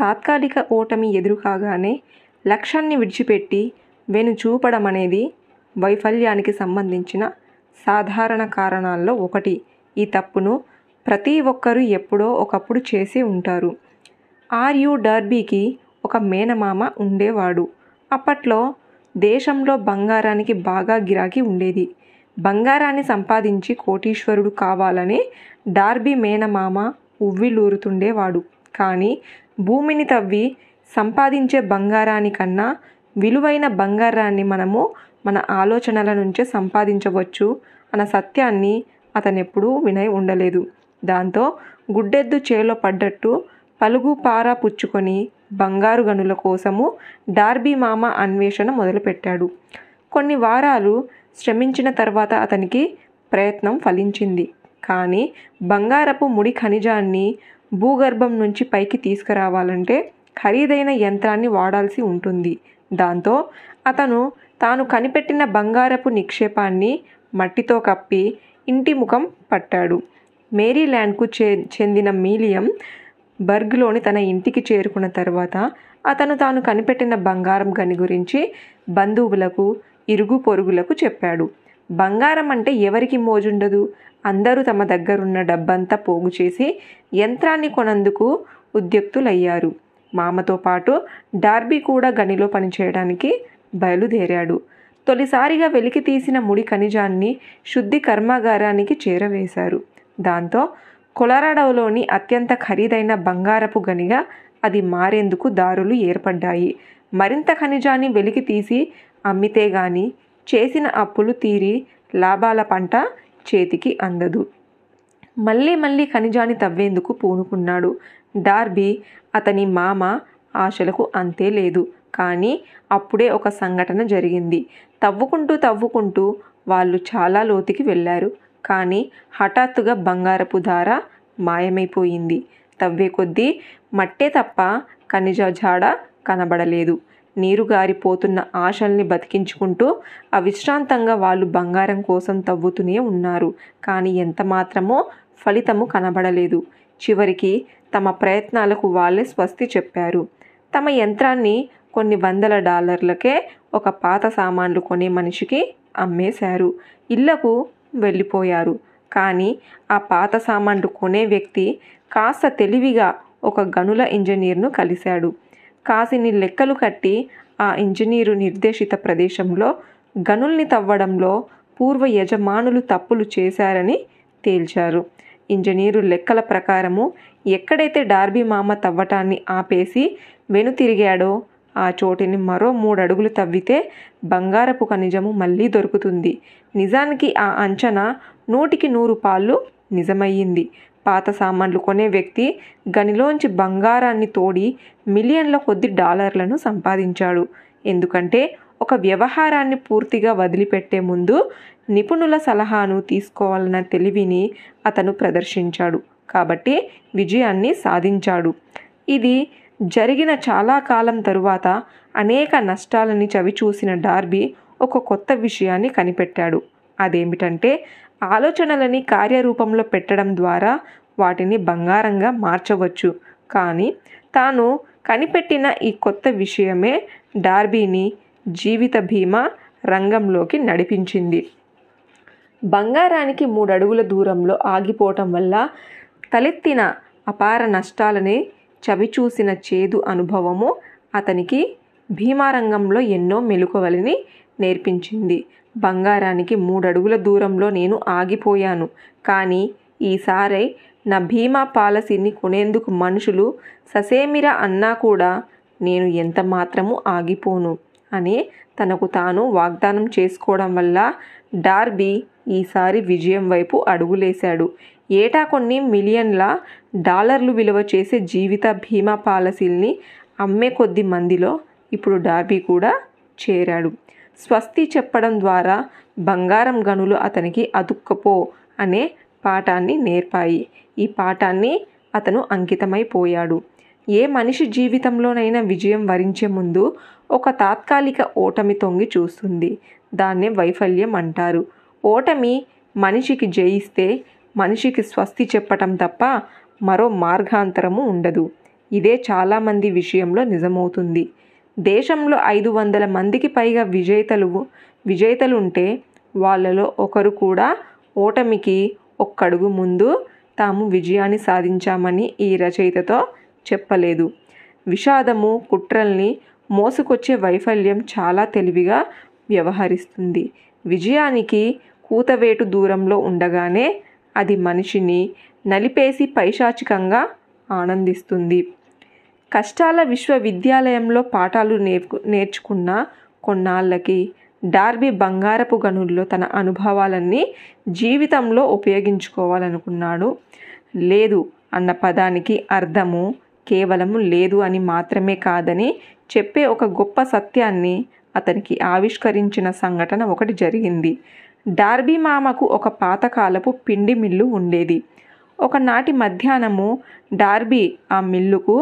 తాత్కాలిక ఓటమి ఎదురుకాగానే లక్ష్యాన్ని విడిచిపెట్టి వెను చూపడం అనేది వైఫల్యానికి సంబంధించిన సాధారణ కారణాల్లో ఒకటి. ఈ తప్పును ప్రతి ఒక్కరూ ఎప్పుడో ఒకప్పుడు చేసి ఉంటారు. ఆర్యు డర్బీకి ఒక మేనమామ ఉండేవాడు. అప్పట్లో దేశంలో బంగారానికి బాగా గిరాకీ ఉండేది. బంగారాన్ని సంపాదించి కోటీశ్వరుడు కావాలని డార్బీ మేనమామ ఉవ్విలూరుతుండేవాడు. కానీ భూమిని తవ్వి సంపాదించే బంగారానికన్నా విలువైన బంగారాన్ని మనము మన ఆలోచనల నుంచే సంపాదించవచ్చు అన్న సత్యాన్ని అతనెప్పుడూ వినై ఉండలేదు. దాంతో గుడ్డెద్దు చేలో పడ్డట్టు పలుగు పారా పుచ్చుకొని బంగారు గనుల కోసము డార్బీ మామ అన్వేషణ మొదలుపెట్టాడు. కొన్ని వారాలు శ్రమించిన తర్వాత అతనికి ప్రయత్నం ఫలించింది. కానీ బంగారపు ముడి ఖనిజాన్ని భూగర్భం నుంచి పైకి తీసుకురావాలంటే ఖరీదైన యంత్రాన్ని వాడాల్సి ఉంటుంది. దాంతో అతను తాను కనిపెట్టిన బంగారపు నిక్షేపాన్ని మట్టితో కప్పి ఇంటి ముఖం పట్టాడు. మేరీల్యాండ్కు చే చెందిన మీలియం బర్గ్లోని తన ఇంటికి చేరుకున్న తర్వాత అతను తాను కనిపెట్టిన బంగారం గని గురించి బంధువులకు ఇరుగు పొరుగులకు చెప్పాడు. బంగారం అంటే ఎవరికి మోజుండదు? అందరూ తమ దగ్గరున్న డబ్బంతా పోగు చేసి యంత్రాన్ని కొనందుకు ఉద్యుక్తులయ్యారు. మామతో పాటు డార్బీ కూడా గనిలో పనిచేయడానికి బయలుదేరాడు. తొలిసారిగా వెలికి తీసిన ముడి ఖనిజాన్ని శుద్ధి కర్మాగారానికి చేరవేశారు. దాంతో కొలరాడోలోని అత్యంత ఖరీదైన బంగారపు గనిగా అది మారేందుకు దారులు ఏర్పడ్డాయి. మరింత ఖనిజాన్ని వెలికి తీసి అమ్మితే గాని చేసిన అప్పులు తీరి లాభాల పంట చేతికి అందదు. మళ్ళీ మళ్ళీ ఖనిజాన్ని తవ్వేందుకు పూనుకున్నాడు. డార్బీ అతని మామ ఆశలకు అంతే లేదు. కానీ అప్పుడే ఒక సంఘటన జరిగింది. తవ్వుకుంటూ తవ్వుకుంటూ వాళ్ళు చాలా లోతుకి వెళ్ళారు. కానీ హఠాత్తుగా బంగారపు ధార మాయమైపోయింది. తవ్వే కొద్దీ మట్టే తప్ప ఖనిజ జాడ కనబడలేదు. నీరు గారిపోతున్న ఆశల్ని బతికించుకుంటూ అవిశ్రాంతంగా వాళ్ళు బంగారం కోసం తవ్వుతూనే ఉన్నారు. కానీ ఎంత మాత్రమో ఫలితము కనబడలేదు. చివరికి తమ ప్రయత్నాలకు వాళ్ళే స్వస్తి చెప్పారు. తమ యంత్రాన్ని కొన్ని వందల డాలర్లకే ఒక పాత సామాన్లు కొనే మనిషికి అమ్మేశారు. ఇళ్ళకు వెళ్ళిపోయారు. కానీ ఆ పాత సామాన్లు కొనే వ్యక్తి కాస్త తెలివిగా ఒక గనుల ఇంజనీర్ను కలిశాడు. కాసిని లెక్కలు కట్టి ఆ ఇంజనీరు నిర్దేశిత ప్రదేశంలో గనుల్ని తవ్వడంలో పూర్వ యజమానులు తప్పులు చేశారని తేల్చారు. ఇంజనీరు లెక్కల ప్రకారము ఎక్కడైతే డార్బీ మామ తవ్వటాన్ని ఆపేసి వెనుతిరిగాడో ఆ చోటిని మరో మూడు అడుగులు తవ్వితే బంగారపు ఖనిజము మళ్ళీ దొరుకుతుంది. నిజానికి ఆ అంచనా నూటికి నూరు పాళ్ళు నిజమయ్యింది. పాత సామాన్లు కొనే వ్యక్తి గనిలోంచి బంగారాన్ని తోడి మిలియన్ల కొద్ది డాలర్లను సంపాదించాడు. ఎందుకంటే ఒక వ్యవహారాన్ని పూర్తిగా వదిలిపెట్టే ముందు నిపుణుల సలహాను తీసుకోవాలన్న తెలివిని అతను ప్రదర్శించాడు. కాబట్టి విజయాన్ని సాధించాడు. ఇది జరిగిన చాలా కాలం తరువాత అనేక నష్టాలని చవిచూసిన డార్బీ ఒక కొత్త విషయాన్ని కనిపెట్టాడు. అదేమిటంటే ఆలోచనలని కార్యరూపంలో పెట్టడం ద్వారా వాటిని బంగారంగా మార్చవచ్చు. కానీ తాను కనిపెట్టిన ఈ కొత్త విషయమే డార్బీని జీవిత బీమా రంగంలోకి నడిపించింది. బంగారానికి మూడడుగుల దూరంలో ఆగిపోవటం వల్ల తలెత్తిన అపార నష్టాలని చవిచూసిన చేదు అనుభవము అతనికి భీమారంగంలో ఎన్నో మెలకువలని నేర్పించింది. బంగారానికి మూడడుగుల దూరంలో నేను ఆగిపోయాను. కానీ ఈసారి నా భీమా పాలసీని కొనేందుకు మనుషులు ససేమిరా అన్నా కూడా నేను ఎంత మాత్రము ఆగిపోను అని తనకు తాను వాగ్దానం చేసుకోవడం వల్ల డార్బీ ఈసారి విజయం వైపు అడుగులేశాడు. ఏటా కొన్ని మిలియన్ల డాలర్లు విలువ చేసే జీవిత బీమా పాలసీల్ని అమ్మే కొద్ది మందిలో ఇప్పుడు డార్బీ కూడా చేరాడు. స్వస్తి చెప్పడం ద్వారా బంగారం గనులు అతనికి అదుక్కపో అనే పాఠాన్ని నేర్పాయి. ఈ పాఠాన్ని అతను అంకితమైపోయాడు ఏ మనిషి జీవితంలోనైనా విజయం వరించే ముందు ఒక తాత్కాలిక ఓటమి తొంగి చూస్తుంది. దాన్నే వైఫల్యం అంటారు. ఓటమి మనిషికి జయిస్తే మనిషికి స్వస్తి చెప్పటం తప్ప మరో మార్గాంతరము ఉండదు. ఇదే చాలామంది విషయంలో నిజమవుతుంది. దేశంలో ఐదు వందల మందికి పైగా విజేతలు విజేతలుంటే వాళ్ళలో ఒకరు కూడా ఓటమికి ఒక్కడుగు ముందు తాము విజయాన్ని సాధించామని ఈ రచయితతో చెప్పలేదు. విషాదము కుట్రల్ని మోసుకొచ్చే వైఫల్యం చాలా తెలివిగా వ్యవహరిస్తుంది. విజయానికి కూతవేటు దూరంలో ఉండగానే అది మనిషిని నలిపేసి పైశాచికంగా ఆనందిస్తుంది. కష్టాల విశ్వవిద్యాలయంలో పాఠాలు నేర్పు నేర్చుకున్న కొన్నాళ్ళకి డార్బీ బంగారపు గనుల్లో తన అనుభవాలన్నీ జీవితంలో ఉపయోగించుకోవాలనుకున్నాడు. లేదు అన్న పదానికి అర్థము కేవలము లేదు అని మాత్రమే కాదని చెప్పే ఒక గొప్ప సత్యాన్ని అతనికి ఆవిష్కరించిన సంఘటన ఒకటి జరిగింది. డార్బీ మామకు ఒక పాతకాలపు పిండి మిల్లు ఉండేది. ఒకనాటి మధ్యాహ్నము డార్బీ ఆ మిల్లుకు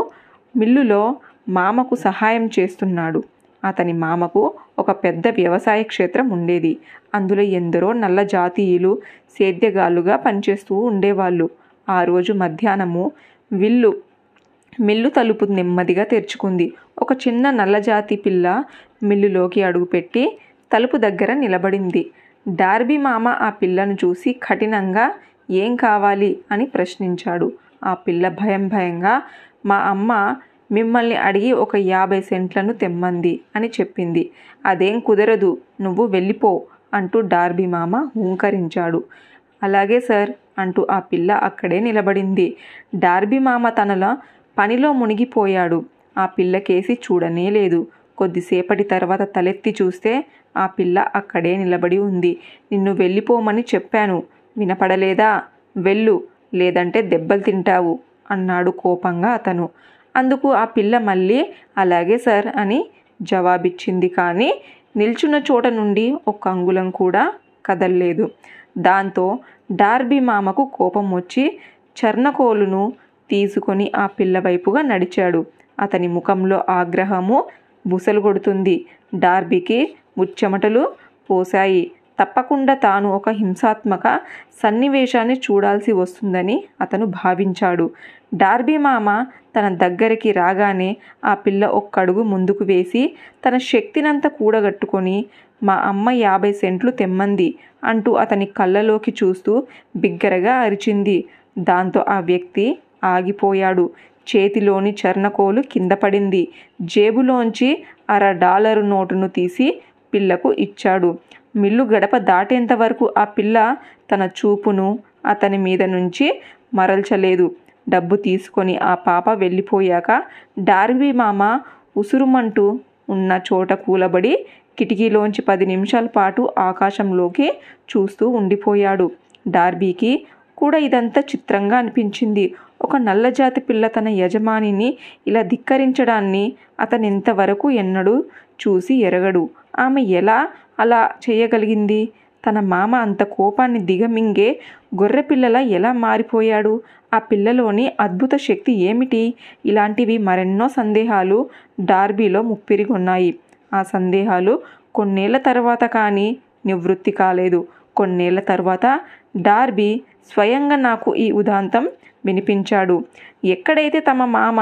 మిల్లులో మామకు సహాయం చేస్తున్నాడు. అతని మామకు ఒక పెద్ద వ్యవసాయ క్షేత్రం ఉండేది. అందులో ఎందరో నల్ల జాతీయులు సేద్యగాళ్ళుగా పనిచేస్తూ ఉండేవాళ్ళు. ఆ రోజు మధ్యాహ్నము విల్లు మిల్లు తలుపు నెమ్మదిగా తెరుచుకుంది. ఒక చిన్న నల్లజాతి పిల్ల మిల్లులోకి అడుగుపెట్టి తలుపు దగ్గర నిలబడింది. డార్బీ మామ ఆ పిల్లను చూసి కఠినంగా ఏం కావాలి? అని ప్రశ్నించాడు. ఆ పిల్ల భయం భయంగా మా అమ్మ మిమ్మల్ని అడిగి ఒక యాభై సెంట్లను తెమ్మంది అని చెప్పింది. అదేం కుదరదు నువ్వు వెళ్ళిపో అంటూ డార్బీ మామ హూంకరించాడు. అలాగే సార్ అంటూ ఆ పిల్ల అక్కడే నిలబడింది. డార్బీ మామ తనల పనిలో మునిగిపోయాడు. ఆ పిల్లకేసి చూడనే లేదు. కొద్దిసేపటి తర్వాత తలెత్తి చూస్తే ఆ పిల్ల అక్కడే నిలబడి ఉంది. నిన్ను వెళ్ళిపోమని చెప్పాను. వినపడలేదా? వెళ్ళు. లేదంటే దెబ్బలు తింటావు అన్నాడు కోపంగా అతను. అందుకు ఆ పిల్ల మళ్ళీ అలాగే సార్ అని జవాబిచ్చింది. కానీ నిల్చున్న చోట నుండి ఒక అంగుళం కూడా కదల్లేదు. దాంతో డార్బీ మామకు కోపం వచ్చి చర్ణకోలును తీసుకొని ఆ పిల్ల వైపుగా నడిచాడు. అతని ముఖంలో ఆగ్రహము బుసలు కొడుతుంది డార్బీకి ముచ్చెమటలు పోశాయి. తప్పకుండా తాను ఒక హింసాత్మక సన్నివేశాన్ని చూడాల్సి వస్తుందని అతను భావించాడు. డార్బీ మామ తన దగ్గరికి రాగానే ఆ పిల్ల ఒక్కడుగు ముందుకు వేసి తన శక్తినంతా కూడగట్టుకొని మా అమ్మ యాభై సెంట్లు తెమ్మంది అంటూ అతని కళ్ళలోకి చూస్తూ బిగ్గరగా అరిచింది. దాంతో ఆ వ్యక్తి ఆగిపోయాడు. చేతిలోని చర్ణకోలు కింద పడింది. జేబులోంచి అర డాలరు నోటును తీసి పిల్లకు ఇచ్చాడు. మిల్లు గడప దాటేంత వరకు ఆ పిల్ల తన చూపును అతని మీద నుంచి మరల్చలేదు. డబ్బు తీసుకొని ఆ పాప వెళ్ళిపోయాక డార్బీ మామ ఉసురుమంటూ ఉన్న చోట కూలబడి కిటికీలోంచి పది నిమిషాల పాటు ఆకాశంలోకి చూస్తూ ఉండిపోయాడు. డార్బీకి కూడా ఇదంతా చిత్రంగా అనిపించింది. ఒక నల్లజాతి పిల్ల తన యజమానిని ఇలా ధిక్కరించడాన్ని అతను ఇంతవరకు ఎన్నడూ చూసి ఎరగడు. ఆమె ఎలా అలా చేయగలిగింది? తన మామ అంత కోపాన్ని దిగమింగే గొర్రెపిల్లల ఎలా మారిపోయాడు? ఆ పిల్లలోని అద్భుత శక్తి ఏమిటి? ఇలాంటివి మరెన్నో సందేహాలు డార్బీలో ముప్పిరిగొన్నాయి. ఆ సందేహాలు కొన్నేళ్ళ తర్వాత కానీ నివృత్తి కాలేదు. కొన్నేళ్ళ తర్వాత డార్బీ స్వయంగా నాకు ఈ ఉదాంతం వినిపించాడు. ఎక్కడైతే తమ మామ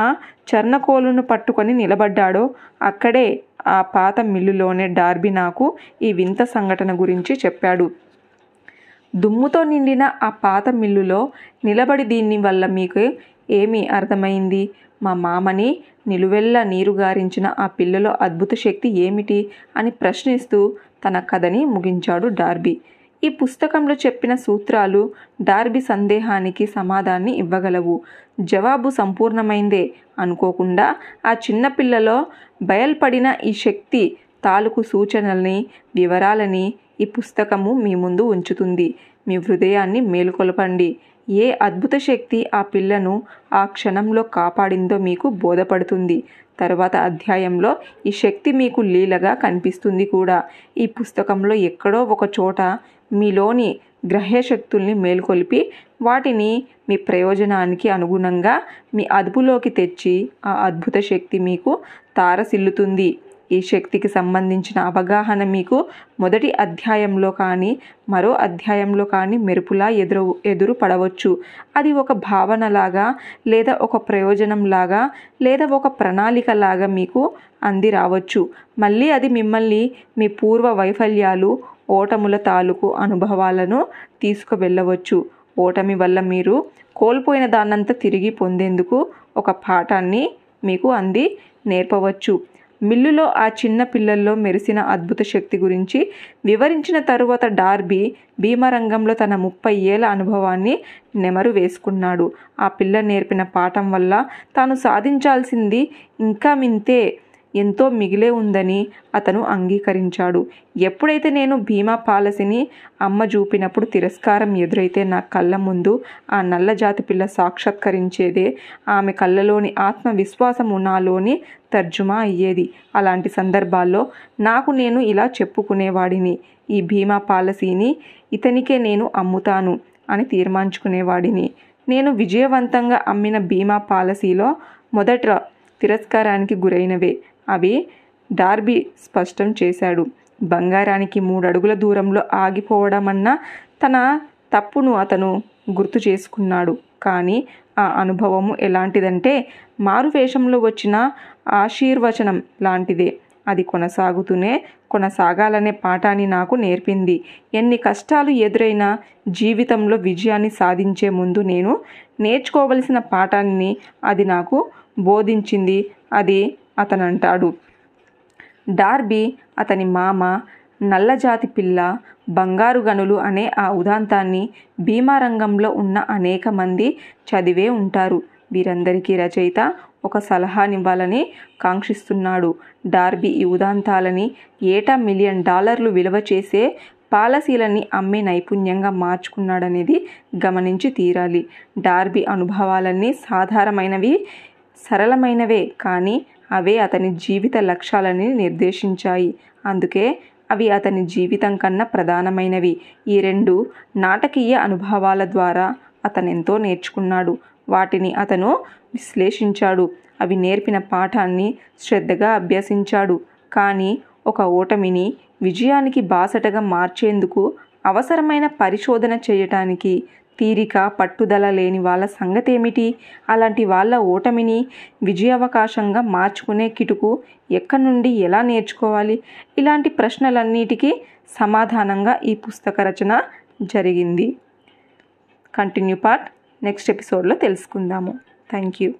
చర్ణకోలును పట్టుకొని నిలబడ్డాడో అక్కడే ఆ పాత మిల్లులోనే డార్బీ నాకు ఈ వింత సంఘటన గురించి చెప్పాడు. దుమ్ముతో నిండిన ఆ పాత మిల్లులో నిలబడి దీన్ని వల్ల మీకు ఏమి అర్థమైంది? మా మామని నిలువెల్లా నీరు గారించిన ఆ పిల్లలో అద్భుత శక్తి ఏమిటి? అని ప్రశ్నిస్తూ తన కథని ముగించాడు డార్బీ. ఈ పుస్తకంలో చెప్పిన సూత్రాలు డార్బీ సందేహానికి సమాధాన్ని ఇవ్వగలవు. జవాబు సంపూర్ణమైందే అనుకోకుండా ఆ చిన్నపిల్లలో బయల్పడిన ఈ శక్తి తాలూకు సూచనల్ని వివరాలని ఈ పుస్తకము మీ ముందు ఉంచుతుంది. మీ హృదయాన్ని మేలుకొలపండి. ఏ అద్భుత శక్తి ఆ పిల్లను ఆ క్షణంలో కాపాడిందో మీకు బోధపడుతుంది. తర్వాత అధ్యాయంలో ఈ శక్తి మీకు లీలగా కనిపిస్తుంది కూడా. ఈ పుస్తకంలో ఎక్కడో ఒక చోట మీలోని గ్రహ్యశక్తుల్ని మేల్కొల్పి వాటిని మీ ప్రయోజనానికి అనుగుణంగా మీ అదుపులోకి తెచ్చి ఆ అద్భుత శక్తి మీకు తారసిల్లుతుంది. ఈ శక్తికి సంబంధించిన అవగాహన మీకు మొదటి అధ్యాయంలో కానీ మరో అధ్యాయంలో కానీ మెరుపులా ఎదురు ఎదురు పడవచ్చు. అది ఒక భావనలాగా లేదా ఒక ప్రయోజనంలాగా లేదా ఒక ప్రణాళికలాగా మీకు అంది రావచ్చు. మళ్ళీ అది మిమ్మల్ని మీ పూర్వ వైఫల్యాలు ఓటముల తాలూకు అనుభవాలను తీసుకువెళ్ళవచ్చు. ఓటమి వల్ల మీరు కోల్పోయిన దాన్నంతా తిరిగి పొందేందుకు ఒక పాఠాన్ని మీకు అంది నేర్పవచ్చు. మిల్లులో ఆ చిన్న పిల్లల్లో మెరిసిన అద్భుత శక్తి గురించి వివరించిన తరువాత డార్బీ భీమరంగంలో తన ముప్పై ఏళ్ళ అనుభవాన్ని నెమరు వేసుకున్నాడు. ఆ పిల్ల నేర్పిన పాఠం వల్ల తాను సాధించాల్సింది ఇంకా మింతే ఎంతో మిగిలే ఉందని అతను అంగీకరించాడు. ఎప్పుడైతే నేను బీమా పాలసీని అమ్మ చూపినప్పుడు తిరస్కారం ఎదురైతే నా కళ్ళ ముందు ఆ నల్ల జాతి పిల్ల సాక్షాత్కరించేదే ఆమె కళ్ళలోని ఆత్మవిశ్వాసము నాలోని తర్జుమా అయ్యేది. అలాంటి సందర్భాల్లో నాకు నేను ఇలా చెప్పుకునేవాడిని. ఈ బీమా పాలసీని ఇతనికే నేను అమ్ముతాను అని తీర్మానించుకునేవాడిని. నేను విజయవంతంగా అమ్మిన బీమా పాలసీలో మొదట తిరస్కారానికి గురైనవే. అవి డార్బీ స్పష్టం చేశాడు. బంగారానికి మూడు అడుగుల దూరంలో ఆగిపోవడమన్నా తన తప్పును అతను గుర్తు చేసుకున్నాడు. కానీ ఆ అనుభవము ఎలాంటిదంటే మారువేషంలో వచ్చిన ఆశీర్వచనం లాంటిదే. అది కొనసాగుతూనే కొనసాగాలనే పాఠాన్ని నాకు నేర్పింది. ఎన్ని కష్టాలు ఎదురైనా జీవితంలో విజయాన్ని సాధించే ముందు నేను నేర్చుకోవలసిన పాఠాన్ని అది నాకు బోధించింది. అది అతను అంటాడు డార్బీ అతని మామ నల్లజాతి పిల్ల బంగారు గనులు అనే ఆ ఉదాంతాన్ని భీమారంగంలో ఉన్న అనేక మంది చదివే ఉంటారు. వీరందరికీ రచయిత ఒక సలహానివ్వాలని కాంక్షిస్తున్నాడు. డార్బీ ఈ ఉదాంతాలని ఏటా మిలియన్ డాలర్లు విలువ చేసే పాలసీలని అమ్మే నైపుణ్యంగా మార్చుకున్నాడనేది గమనించి తీరాలి. డార్బీ అనుభవాలన్నీ సాధారణమైనవి సరళమైనవే కానీ అవే అతని జీవిత లక్ష్యాలని నిర్దేశించాయి. అందుకే అవి అతని జీవితం కన్నా ప్రధానమైనవి. ఈ రెండు నాటకీయ అనుభవాల ద్వారా అతను ఎంతో నేర్చుకున్నాడు. వాటిని అతను విశ్లేషించాడు. అవి నేర్పిన పాఠాన్ని శ్రద్ధగా అభ్యసించాడు. కానీ ఒక ఓటమిని విజయానికి బాసటగా మార్చేందుకు అవసరమైన పరిశోధన చేయటానికి తీరిక పట్టుదల లేని వాళ్ళ సంగతేమిటి? అలాంటి వాళ్ళ ఓటమిని విజయావకాశంగా మార్చుకునే కిటుకు ఎక్కడి నుండి ఎలా నేర్చుకోవాలి? ఇలాంటి ప్రశ్నలన్నిటికీ సమాధానంగా ఈ పుస్తక రచన జరిగింది. కంటిన్యూ పార్ట్ నెక్స్ట్ ఎపిసోడ్లో తెలుసుకుందాము. Thank you.